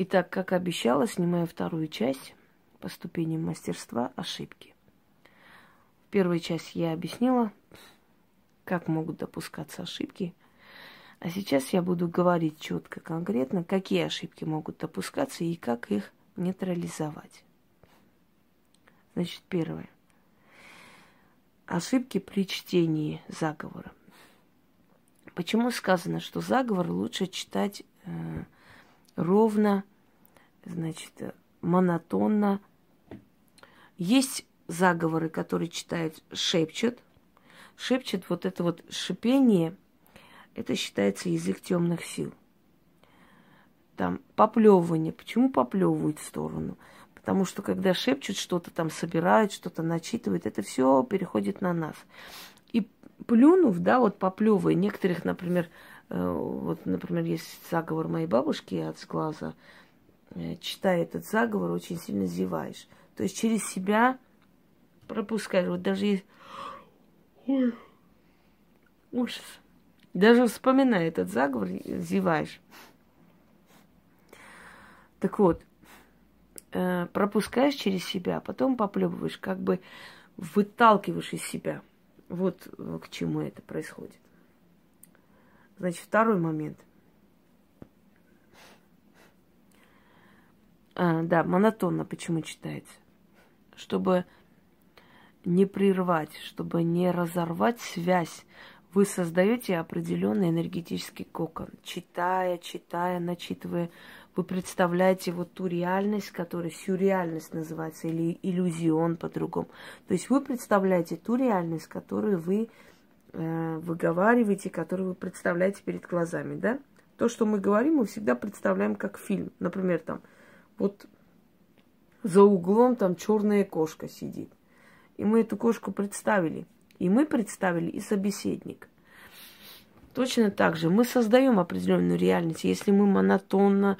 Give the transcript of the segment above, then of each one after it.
Итак, как обещала, снимаю вторую часть по ступеням мастерства ошибки. В первой части я объяснила, как могут допускаться ошибки. А сейчас я буду говорить четко, конкретно, какие ошибки могут допускаться и как их нейтрализовать. Значит, первое. Ошибки при чтении заговора. Почему сказано, что заговор лучше читать э, ровно, значит, монотонно. Есть заговоры, которые читают шепчет. Шепчет вот это вот шипение, это считается язык темных сил. Там поплевывание. Почему поплевывают в сторону? Потому что когда шепчут что-то там, собирают, что-то начитывают, это все переходит на нас. И плюнув, да, вот поплевывая, некоторых, например, вот, например, есть заговор моей бабушки от сглаза, э, читая этот заговор, очень сильно зеваешь. То есть через себя пропускаешь. Вот даже есть... Ой, ужас. Даже вспоминая этот заговор, зеваешь. Так вот, э, пропускаешь через себя, а потом поплевываешь, как бы выталкиваешь из себя. Вот э, к чему это происходит. Значит, второй момент. А, да, монотонно почему читается. Чтобы не прервать, чтобы не разорвать связь, вы создаете определенный энергетический кокон. Читая, читая, начитывая вы представляете вот ту реальность, которая сюрреальность называется, или иллюзион по-другому. То есть вы представляете ту реальность, которую вы выговариваете, которую вы представляете перед глазами, да? То, что мы говорим, мы всегда представляем как фильм. Например, там, вот за углом там черная кошка сидит. И мы эту кошку представили. И мы представили и собеседник. Точно так же мы создаем определенную реальность. Если мы монотонно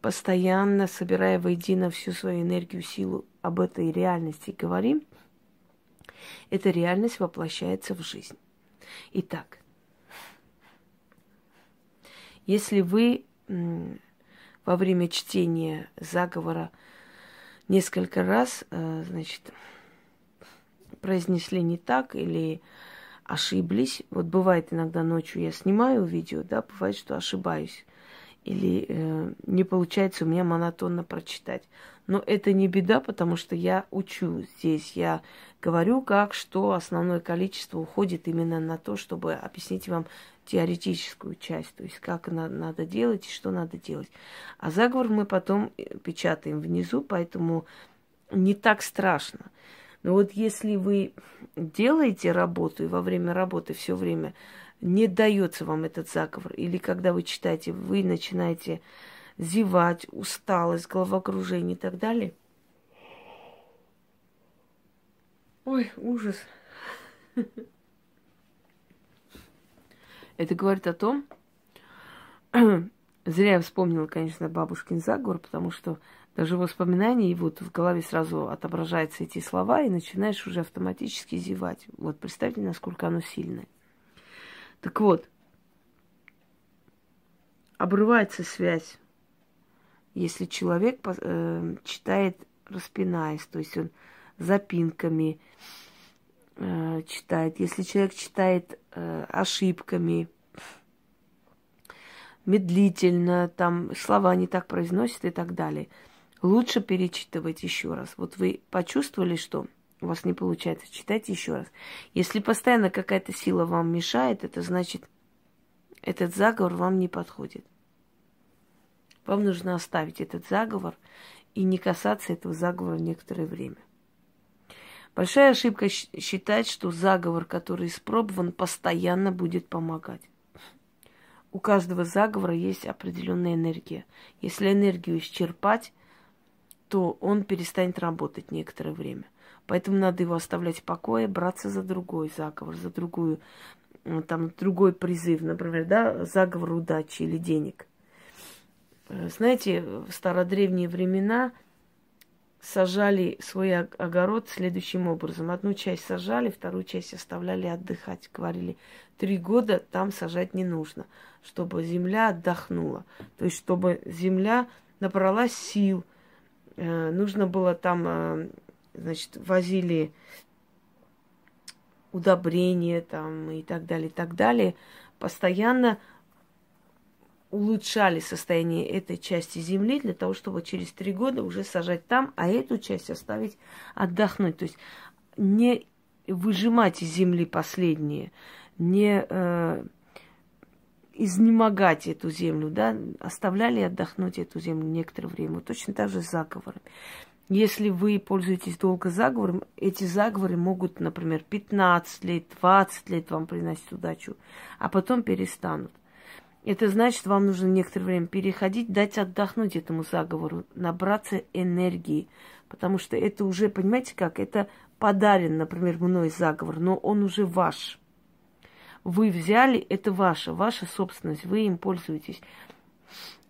постоянно, собирая воедино всю свою энергию, силу об этой реальности говорим, эта реальность воплощается в жизнь. Итак, если вы во время чтения заговора несколько раз, э, значит, произнесли не так или ошиблись. Вот бывает иногда ночью я снимаю видео, да, бывает, что ошибаюсь или э, не получается у меня монотонно прочитать. Но это не беда, потому что я учу здесь. Я говорю, как, что основное количество уходит именно на то, чтобы объяснить вам теоретическую часть, то есть как на, надо делать и что надо делать. А заговор мы потом э, печатаем внизу, поэтому не так страшно. Но вот если вы делаете работу и во время работы все время не дается вам этот заговор, или когда вы читаете, вы начинаете зевать, усталость, головокружение и так далее. Ой, ужас. Это говорит о том, зря я вспомнила, конечно, бабушкин заговор, потому что даже в воспоминании, вот в голове сразу отображаются эти слова, и начинаешь уже автоматически зевать. Вот представьте, насколько оно сильное. Так вот, обрывается связь, если человек э, читает распинаясь, то есть он запинками э, читает, если человек читает э, ошибками, медлительно, там слова не так произносит и так далее. Лучше перечитывать еще раз. Вот вы почувствовали, что у вас не получается, читайте еще раз. Если постоянно какая-то сила вам мешает, это значит, этот заговор вам не подходит. Вам нужно оставить этот заговор и не касаться этого заговора некоторое время. Большая ошибка считать, что заговор, который испробован, постоянно будет помогать. У каждого заговора есть определенная энергия. Если энергию исчерпать, то он перестанет работать некоторое время – Поэтому надо его оставлять в покое, браться за другой заговор, за другую, там, другой призыв, например, да, заговор удачи или денег. Э, знаете, в стародревние времена сажали свой огород следующим образом. Одну часть сажали, вторую часть оставляли отдыхать. Говорили, три года там сажать не нужно, чтобы земля отдохнула. То есть, чтобы земля набралась сил, э, нужно было там, э, значит, возили удобрения там и так далее, и так далее, постоянно улучшали состояние этой части земли для того, чтобы через три года уже сажать там, а эту часть оставить отдохнуть. То есть не выжимать из земли последнее, не э, изнемогать эту землю, да, оставляли отдохнуть эту землю некоторое время. Точно так же с заговорами. Если вы пользуетесь долго заговором, эти заговоры могут, например, 15 лет, 20 лет вам приносить удачу, а потом перестанут. Это значит, вам нужно некоторое время переходить, дать отдохнуть этому заговору, набраться энергии. Потому что это уже, понимаете как, это подарен, например, мной заговор, но он уже ваш. Вы взяли, это ваше, ваша собственность, вы им пользуетесь.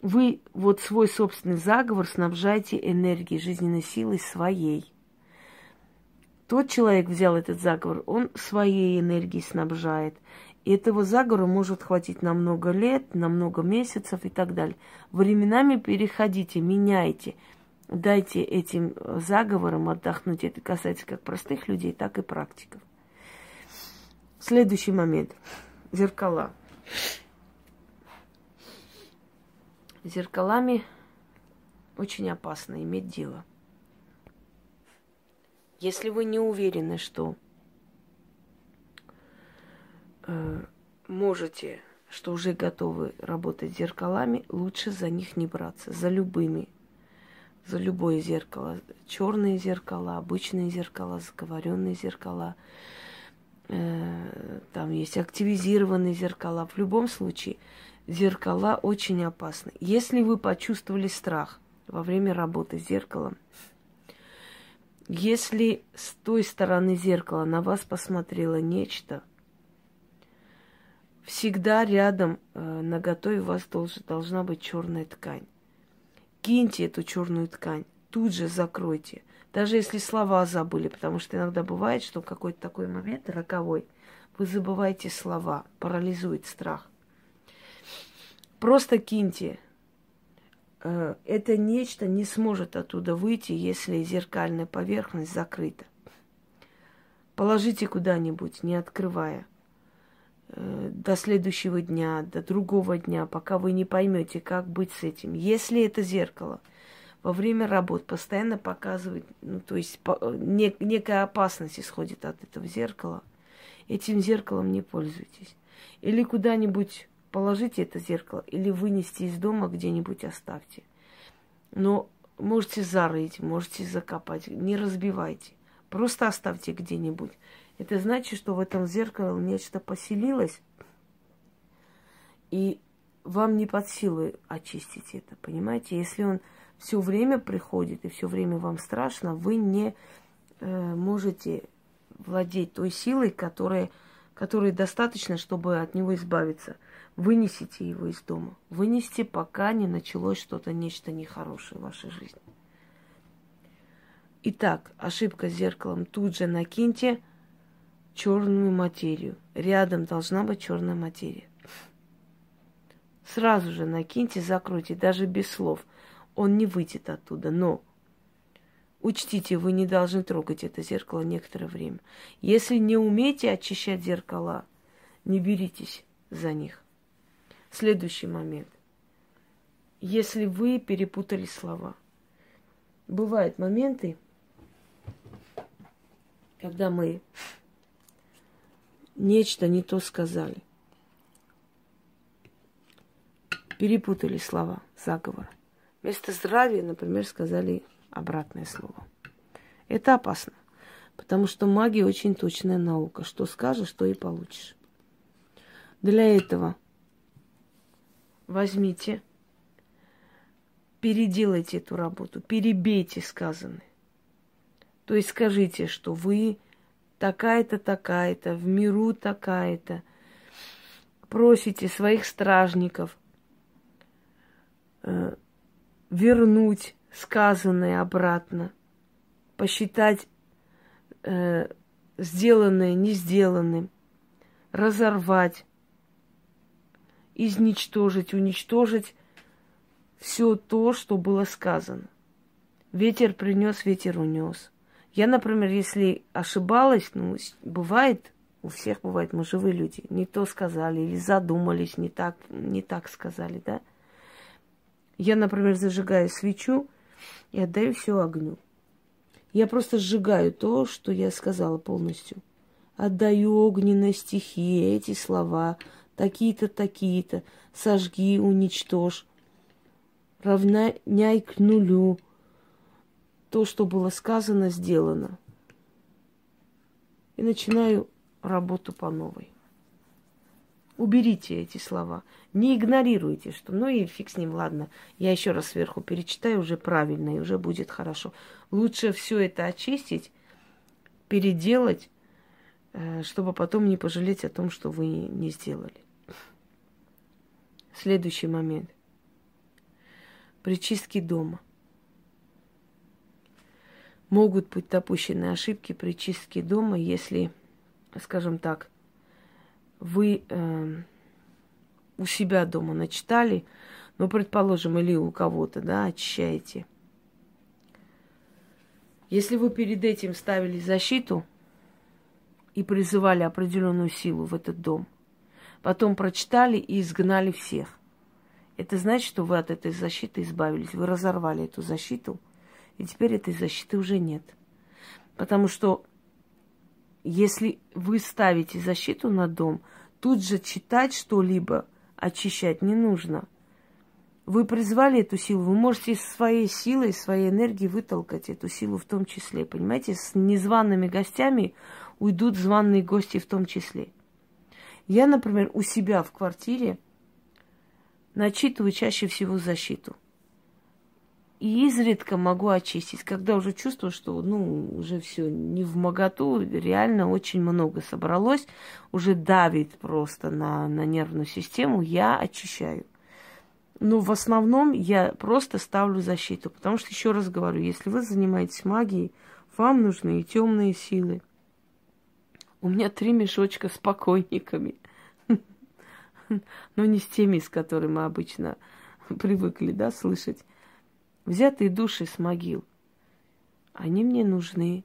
Вы вот свой собственный заговор снабжаете энергией, жизненной силой своей. Тот человек взял этот заговор, он своей энергией снабжает. И этого заговора может хватить на много лет, на много месяцев и так далее. Временами переходите, меняйте, дайте этим заговорам отдохнуть. Это касается как простых людей, так и практиков. Следующий момент. Зеркала. Зеркалами очень опасно иметь дело. Если вы не уверены, что э, можете, что уже готовы работать зеркалами, лучше за них не браться, за любыми, за любое зеркало. Черные зеркала, обычные зеркала, заговоренные зеркала. Э, там есть активизированные зеркала. В любом случае, зеркала очень опасны. Если вы почувствовали страх во время работы с зеркалом, если с той стороны зеркала на вас посмотрело нечто, всегда рядом э, на готове у вас долж, должна быть черная ткань. Киньте эту черную ткань, тут же закройте. Даже если слова забыли, потому что иногда бывает, что в какой-то такой момент роковой вы забываете слова, парализует страх. Просто киньте. Э, это нечто не сможет оттуда выйти, если зеркальная поверхность закрыта. Положите куда-нибудь, не открывая. Э, до следующего дня, до другого дня, пока вы не поймете, как быть с этим. Если это зеркало во время работ постоянно показывает, ну, то есть по, не, некая опасность исходит от этого зеркала, этим зеркалом не пользуйтесь. Или куда-нибудь положите это зеркало, или вынести из дома где-нибудь оставьте. Но можете зарыть, можете закопать, не разбивайте. Просто оставьте где-нибудь. Это значит, что в этом зеркале нечто поселилось, и вам не под силы очистить это, понимаете? Если он все время приходит и все время вам страшно, вы не э, можете владеть той силой, которая, которой достаточно, чтобы от него избавиться. Вынесите его из дома. Вынесите, пока не началось что-то, нечто нехорошее в вашей жизни. Итак, ошибка с зеркалом. Тут же накиньте черную материю. Рядом должна быть черная материя. Сразу же накиньте, закройте, даже без слов. Он не выйдет оттуда, но учтите, вы не должны трогать это зеркало некоторое время. Если не умеете очищать зеркала, не беритесь за них. Следующий момент. Если вы перепутали слова. Бывают моменты, когда мы нечто не то сказали. Перепутали слова, заговор. Вместо здравия, например, сказали обратное слово. Это опасно, потому что магия очень точная наука. Что скажешь, то и получишь. Для этого возьмите, переделайте эту работу, перебейте сказанное. То есть скажите, что вы такая-то, такая-то, в миру такая-то. Просите своих стражников э, вернуть сказанное обратно, посчитать э, сделанное не сделанным, разорвать, изничтожить, уничтожить все то, что было сказано. Ветер принес, ветер унес. Я, например, если ошибалась, ну, бывает, у всех бывает, мы живые люди, не то сказали или задумались, не так, не так сказали, да. Я, например, зажигаю свечу и отдаю все огню. Я просто сжигаю то, что я сказала полностью. Отдаю огненной стихии эти слова, такие-то, такие-то, сожги, уничтожь, равняй к нулю. То, что было сказано, сделано. И начинаю работу по новой. Уберите эти слова. Не игнорируйте, что ну и фиг с ним, ладно. Я еще раз сверху перечитаю уже правильно, и уже будет хорошо. Лучше все это очистить, переделать, э, чтобы потом не пожалеть о том, что вы не сделали. Следующий момент. При чистке дома. Могут быть допущены ошибки при чистке дома, если, скажем так, вы э, у себя дома начитали, ну, предположим, или у кого-то, да, очищаете. Если вы перед этим ставили защиту и призывали определенную силу в этот дом, потом прочитали и изгнали всех, это значит, что вы от этой защиты избавились. Вы разорвали эту защиту, и теперь этой защиты уже нет. Потому что если вы ставите защиту на дом, тут же читать что-либо, очищать не нужно. Вы призвали эту силу, вы можете своей силой, своей энергией вытолкать эту силу в том числе. Понимаете, с незваными гостями уйдут званые гости в том числе. Я, например, у себя в квартире начитываю чаще всего защиту – и изредка могу очистить, когда уже чувствую, что, ну, уже все не в моготу, реально очень много собралось, уже давит просто на, на нервную систему, я очищаю. Но в основном я просто ставлю защиту, потому что, еще раз говорю, если вы занимаетесь магией, вам нужны и темные силы. У меня три мешочка с покойниками. Но не с теми, с которыми мы обычно привыкли, да, слышать взятые души с могил. Они мне нужны.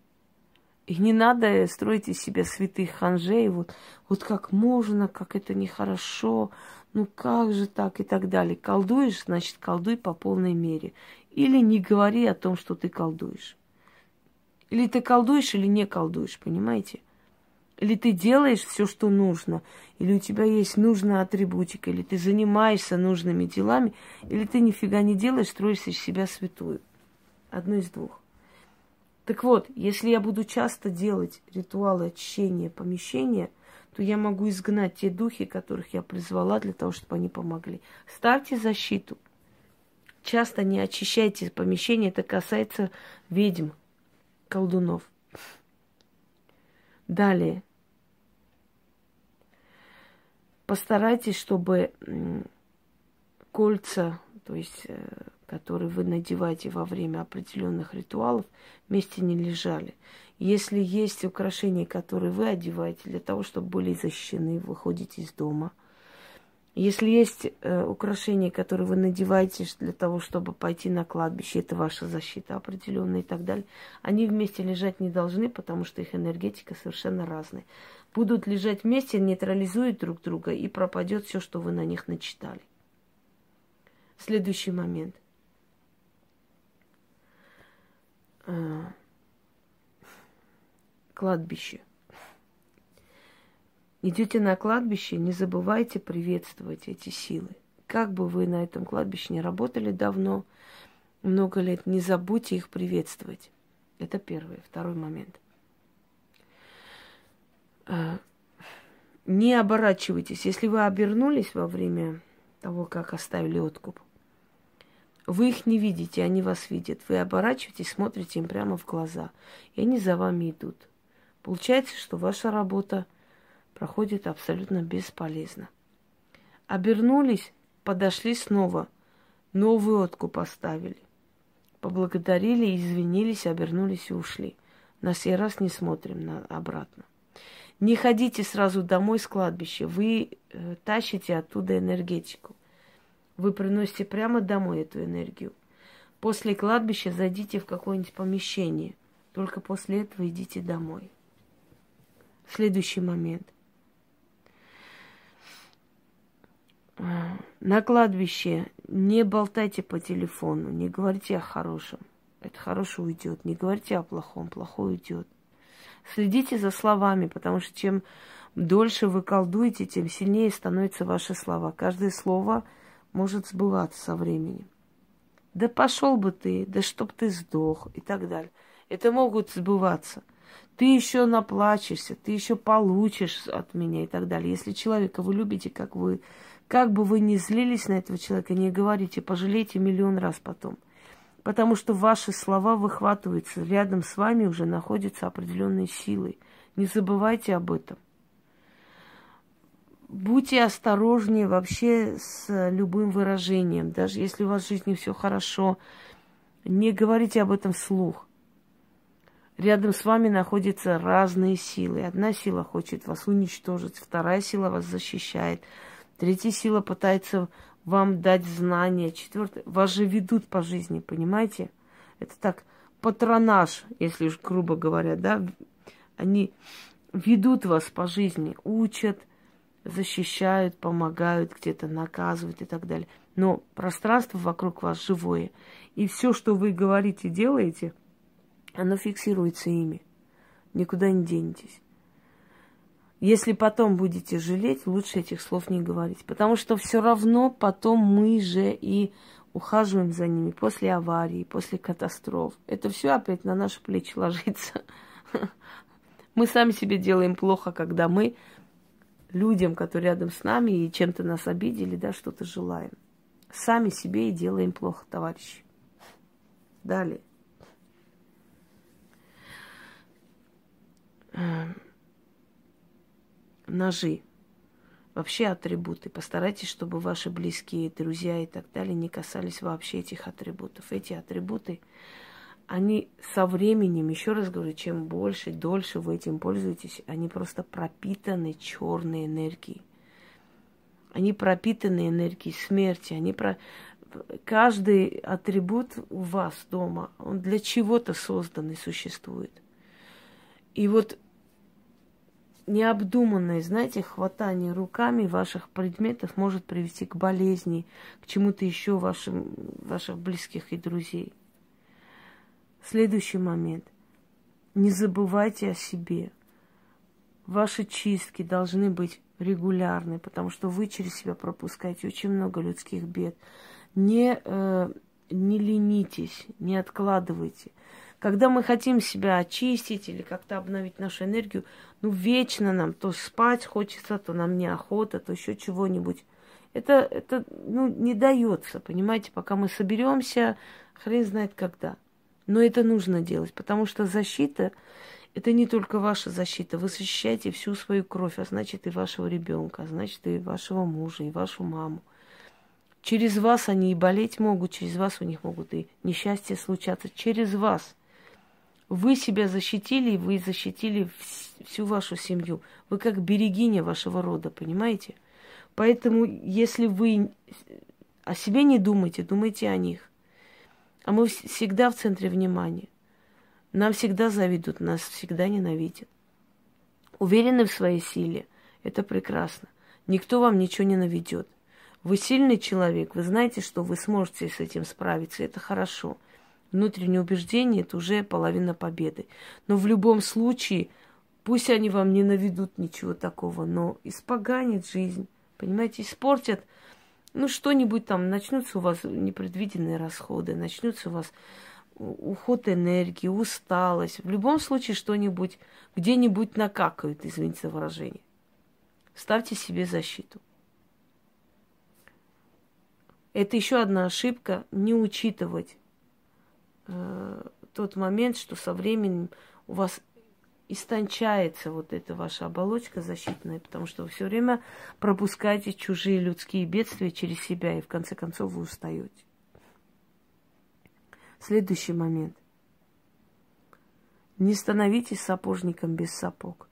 И не надо строить из себя святых ханжей, вот, вот как можно, как это нехорошо, ну как же так и так далее. Колдуешь, значит, колдуй по полной мере. Или не говори о том, что ты колдуешь. Или ты колдуешь, или не колдуешь, понимаете? Или ты делаешь все, что нужно, или у тебя есть нужная атрибутика, или ты занимаешься нужными делами, или ты нифига не делаешь, строишь из себя святую. Одно из двух. Так вот, если я буду часто делать ритуалы очищения помещения, то я могу изгнать те духи, которых я призвала для того, чтобы они помогли. Ставьте защиту. Часто не очищайте помещение, это касается ведьм, колдунов. Далее. Постарайтесь, чтобы кольца, то есть, э, которые вы надеваете во время определенных ритуалов, вместе не лежали. Если есть украшения, которые вы одеваете для того, чтобы были защищены, выходите из дома – если есть э, украшения, которые вы надеваете для того, чтобы пойти на кладбище, это ваша защита определенная и так далее, они вместе лежать не должны, потому что их энергетика совершенно разная. Будут лежать вместе, нейтрализуют друг друга, и пропадет все, что вы на них начитали. Следующий момент. А, кладбище. Идете на кладбище, не забывайте приветствовать эти силы. Как бы вы на этом кладбище не работали давно, много лет, не забудьте их приветствовать. Это первый. Второй момент. А, не оборачивайтесь. Если вы обернулись во время того, как оставили откуп, вы их не видите, они вас видят. Вы оборачиваетесь, смотрите им прямо в глаза, и они за вами идут. Получается, что ваша работа проходит абсолютно бесполезно. Обернулись, подошли снова, новую отку поставили. Поблагодарили, извинились, обернулись и ушли. На сей раз не смотрим на обратно. Не ходите сразу домой с кладбища, вы э, тащите оттуда энергетику. вы приносите прямо домой эту энергию. После кладбища зайдите в какое-нибудь помещение. Только после этого идите домой. Следующий момент. На кладбище не болтайте по телефону, не говорите о хорошем. Это хорошее уйдет. Не говорите о плохом, плохое уйдет. Следите за словами, потому что чем дольше вы колдуете, тем сильнее становятся ваши слова. Каждое слово может сбываться со временем. Да пошел бы ты, да чтоб ты сдох и так далее. Это могут сбываться. Ты еще наплачешься, ты еще получишь от меня и так далее. Если человека вы любите, как вы, как бы вы ни злились на этого человека, не говорите, пожалейте миллион раз потом. Потому что ваши слова выхватываются, рядом с вами уже находятся определенные силы. Не забывайте об этом будьте осторожнее вообще с любым выражением. Даже если у вас в жизни все хорошо, не говорите об этом вслух. Рядом с вами находятся разные силы. Одна сила хочет вас уничтожить, вторая сила вас защищает, третья сила пытается вам дать знания, четвертая... Вас же ведут по жизни, понимаете? Это так, патронаж, если уж грубо говоря, да? Они ведут вас по жизни, учат – защищают, помогают, где-то наказывают и так далее. Но пространство вокруг вас живое. И все, что вы говорите, делаете, оно фиксируется ими. Никуда не денетесь. Если потом будете жалеть, лучше этих слов не говорить. Потому что все равно потом мы же и ухаживаем за ними после аварии, после катастроф. Это все опять на наши плечи ложится. Мы сами себе делаем плохо, когда мы людям, которые рядом с нами и чем-то нас обидели, да, что-то желаем. Сами себе и делаем плохо, товарищи. Далее. Эм, ножи. Вообще атрибуты. Постарайтесь, чтобы ваши близкие, друзья и так далее не касались вообще этих атрибутов. Эти атрибуты они со временем, еще раз говорю, чем больше, дольше вы этим пользуетесь, они просто пропитаны черной энергией. Они пропитаны энергией смерти, они про... Каждый атрибут у вас дома, он для чего-то создан и существует. И вот необдуманное, знаете, хватание руками ваших предметов может привести к болезни, к чему-то еще вашим, ваших близких и друзей. Следующий момент. Не забывайте о себе. Ваши чистки должны быть регулярны, потому что вы через себя пропускаете очень много людских бед. Не, э, не ленитесь, не откладывайте. Когда мы хотим себя очистить или как-то обновить нашу энергию, ну, вечно нам то спать хочется, то нам неохота, то еще чего-нибудь. Это, это ну, не дается, понимаете, пока мы соберемся, хрен знает когда. Но это нужно делать, потому что защита – это не только ваша защита. Вы защищаете всю свою кровь, а значит и вашего ребенка, а значит и вашего мужа, и вашу маму. Через вас они и болеть могут, через вас у них могут и несчастья случаться. Через вас. Вы себя защитили, и вы защитили всю вашу семью. Вы как берегиня вашего рода, понимаете? Поэтому, если вы о себе не думаете, думайте о них. А мы всегда в центре внимания. Нам всегда завидуют, нас всегда ненавидят. Уверены в своей силе, это прекрасно. Никто вам ничего не наведет. Вы сильный человек, вы знаете, что вы сможете с этим справиться, это хорошо. Внутреннее убеждение – это уже половина победы. Но в любом случае, пусть они вам не наведут ничего такого, но испоганит жизнь, понимаете, испортят – ну, что-нибудь там, начнутся у вас непредвиденные расходы, начнутся у вас уход энергии, усталость. В любом случае что-нибудь, где-нибудь накакают, извините за выражение. Ставьте себе защиту. Это еще одна ошибка, не учитывать э, тот момент, что со временем у вас истончается вот эта ваша оболочка защитная, потому что вы все время пропускаете чужие людские бедствия через себя, и в конце концов вы устаете. Следующий момент. Не становитесь сапожником без сапог.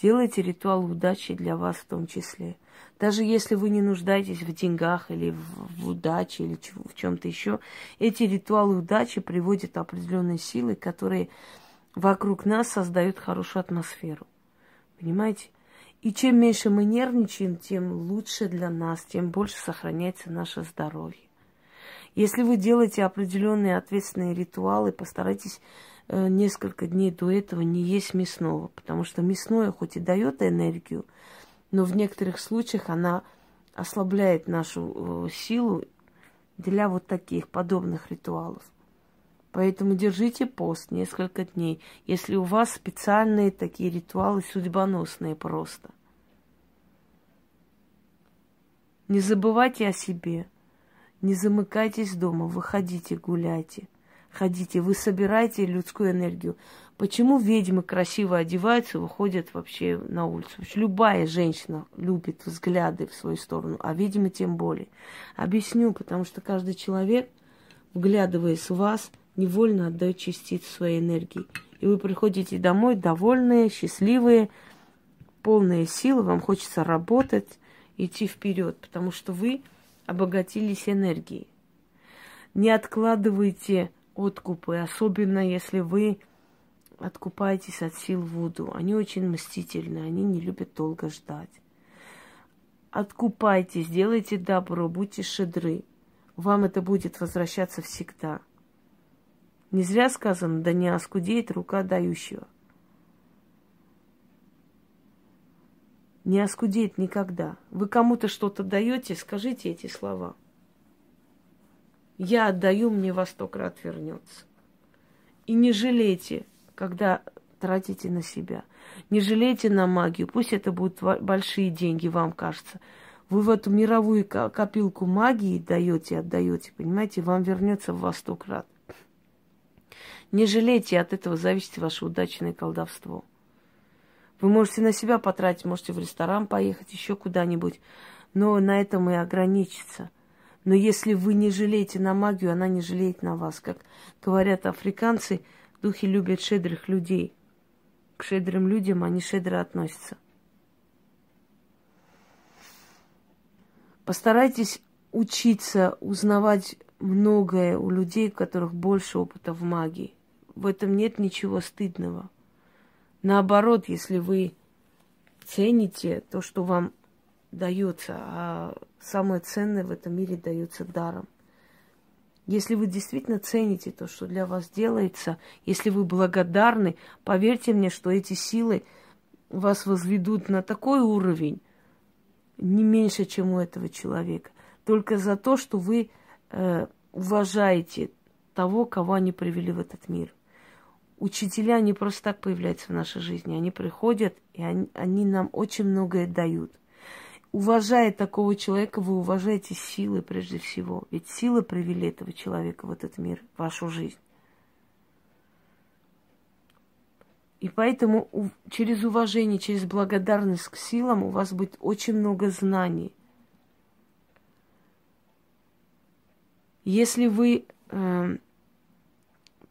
Делайте ритуал удачи для вас в том числе. Даже если вы не нуждаетесь в деньгах или в, в удаче или в чем-то еще, эти ритуалы удачи приводят определенные силы, которые вокруг нас создают хорошую атмосферу. Понимаете? И чем меньше мы нервничаем, тем лучше для нас, тем больше сохраняется наше здоровье. Если вы делаете определенные ответственные ритуалы, постарайтесь несколько дней до этого не есть мясного, потому что мясное хоть и дает энергию, но в некоторых случаях она ослабляет нашу э, силу для вот таких подобных ритуалов. Поэтому держите пост несколько дней, если у вас специальные такие ритуалы судьбоносные просто. Не забывайте о себе, не замыкайтесь дома, выходите, гуляйте, ходите, вы собираете людскую энергию. Почему ведьмы красиво одеваются выходят вообще на улицу? Любая женщина любит взгляды в свою сторону, а ведьмы тем более. Объясню, потому что каждый человек, вглядываясь в вас – невольно отдает частицу своей энергии. И вы приходите домой довольные, счастливые, полные силы, вам хочется работать, идти вперед, потому что вы обогатились энергией. Не откладывайте откупы, особенно если вы откупаетесь от сил Вуду. Они очень мстительны, они не любят долго ждать. Откупайтесь, делайте добро, будьте шедры. Вам это будет возвращаться всегда – не зря сказано, да не оскудеет рука дающего. Не оскудеет никогда. Вы кому-то что-то даете, скажите эти слова. Я отдаю, мне во сто крат вернется. И не жалейте, когда тратите на себя. Не жалейте на магию. Пусть это будут большие деньги, вам кажется. Вы в эту мировую копилку магии даете, отдаете, понимаете, вам вернется во сто крат. Не жалейте, от этого зависит ваше удачное колдовство. Вы можете на себя потратить, можете в ресторан поехать, еще куда-нибудь, но на этом и ограничиться. Но если вы не жалеете на магию, она не жалеет на вас. Как говорят африканцы, духи любят щедрых людей. К щедрым людям они щедро относятся. Постарайтесь учиться, узнавать многое у людей, у которых больше опыта в магии в этом нет ничего стыдного. Наоборот, если вы цените то, что вам дается, а самое ценное в этом мире дается даром. Если вы действительно цените то, что для вас делается, если вы благодарны, поверьте мне, что эти силы вас возведут на такой уровень, не меньше, чем у этого человека. Только за то, что вы э, уважаете того, кого они привели в этот мир учителя не просто так появляются в нашей жизни. Они приходят, и они, они нам очень многое дают. Уважая такого человека, вы уважаете силы прежде всего. Ведь силы привели этого человека в этот мир, в вашу жизнь. И поэтому через уважение, через благодарность к силам у вас будет очень много знаний. Если вы э,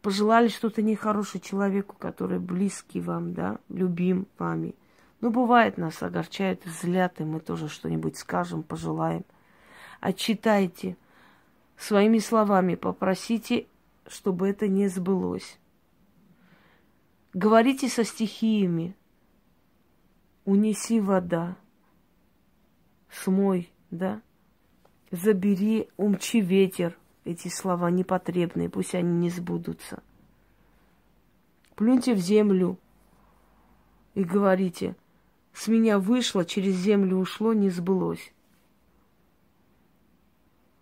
пожелали что-то нехорошее человеку, который близкий вам, да, любим вами. Ну, бывает, нас огорчает, взгляд, и мы тоже что-нибудь скажем, пожелаем. Отчитайте своими словами, попросите, чтобы это не сбылось. Говорите со стихиями. Унеси вода, смой, да, забери, умчи ветер, эти слова непотребные, пусть они не сбудутся. Плюньте в землю и говорите, с меня вышло, через землю ушло, не сбылось.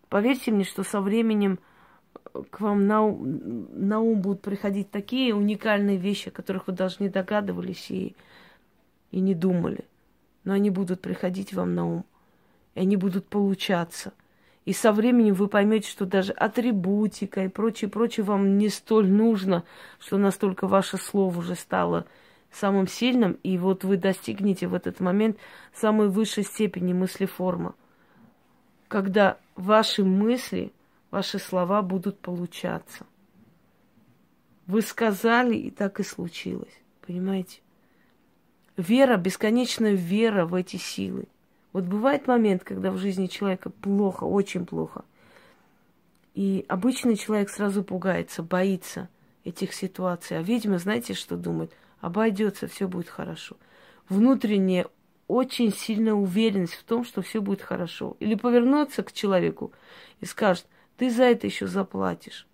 Поверьте мне, что со временем к вам на на ум будут приходить такие уникальные вещи, о которых вы даже не догадывались и, и не думали. Но они будут приходить вам на ум, и они будут получаться. И со временем вы поймете, что даже атрибутика и прочее, прочее вам не столь нужно, что настолько ваше слово уже стало самым сильным, и вот вы достигнете в этот момент самой высшей степени мыслеформа, когда ваши мысли, ваши слова будут получаться. Вы сказали, и так и случилось. Понимаете? Вера, бесконечная вера в эти силы. Вот бывает момент, когда в жизни человека плохо, очень плохо. И обычный человек сразу пугается, боится этих ситуаций. А ведьма, знаете, что думает? Обойдется, все будет хорошо. Внутренняя очень сильная уверенность в том, что все будет хорошо. Или повернуться к человеку и скажет, ты за это еще заплатишь.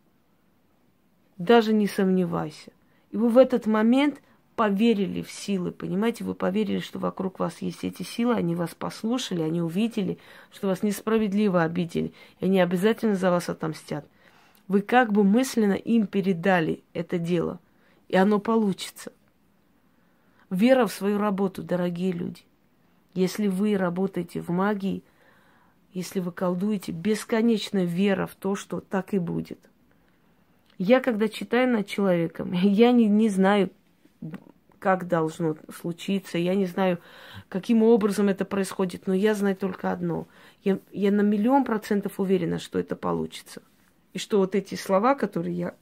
Даже не сомневайся. И вы в этот момент поверили в силы, понимаете, вы поверили, что вокруг вас есть эти силы, они вас послушали, они увидели, что вас несправедливо обидели, и они обязательно за вас отомстят. Вы как бы мысленно им передали это дело, и оно получится. Вера в свою работу, дорогие люди. Если вы работаете в магии, если вы колдуете, бесконечная вера в то, что так и будет. Я, когда читаю над человеком, я не, не знаю, как должно случиться. Я не знаю, каким образом это происходит, но я знаю только одно. Я, я на миллион процентов уверена, что это получится. И что вот эти слова, которые я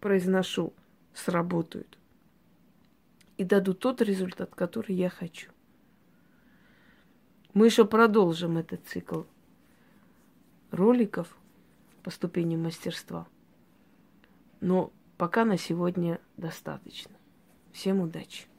произношу, сработают. И дадут тот результат, который я хочу. Мы еще продолжим этот цикл роликов по ступени мастерства. Но пока на сегодня достаточно. Всем удачи!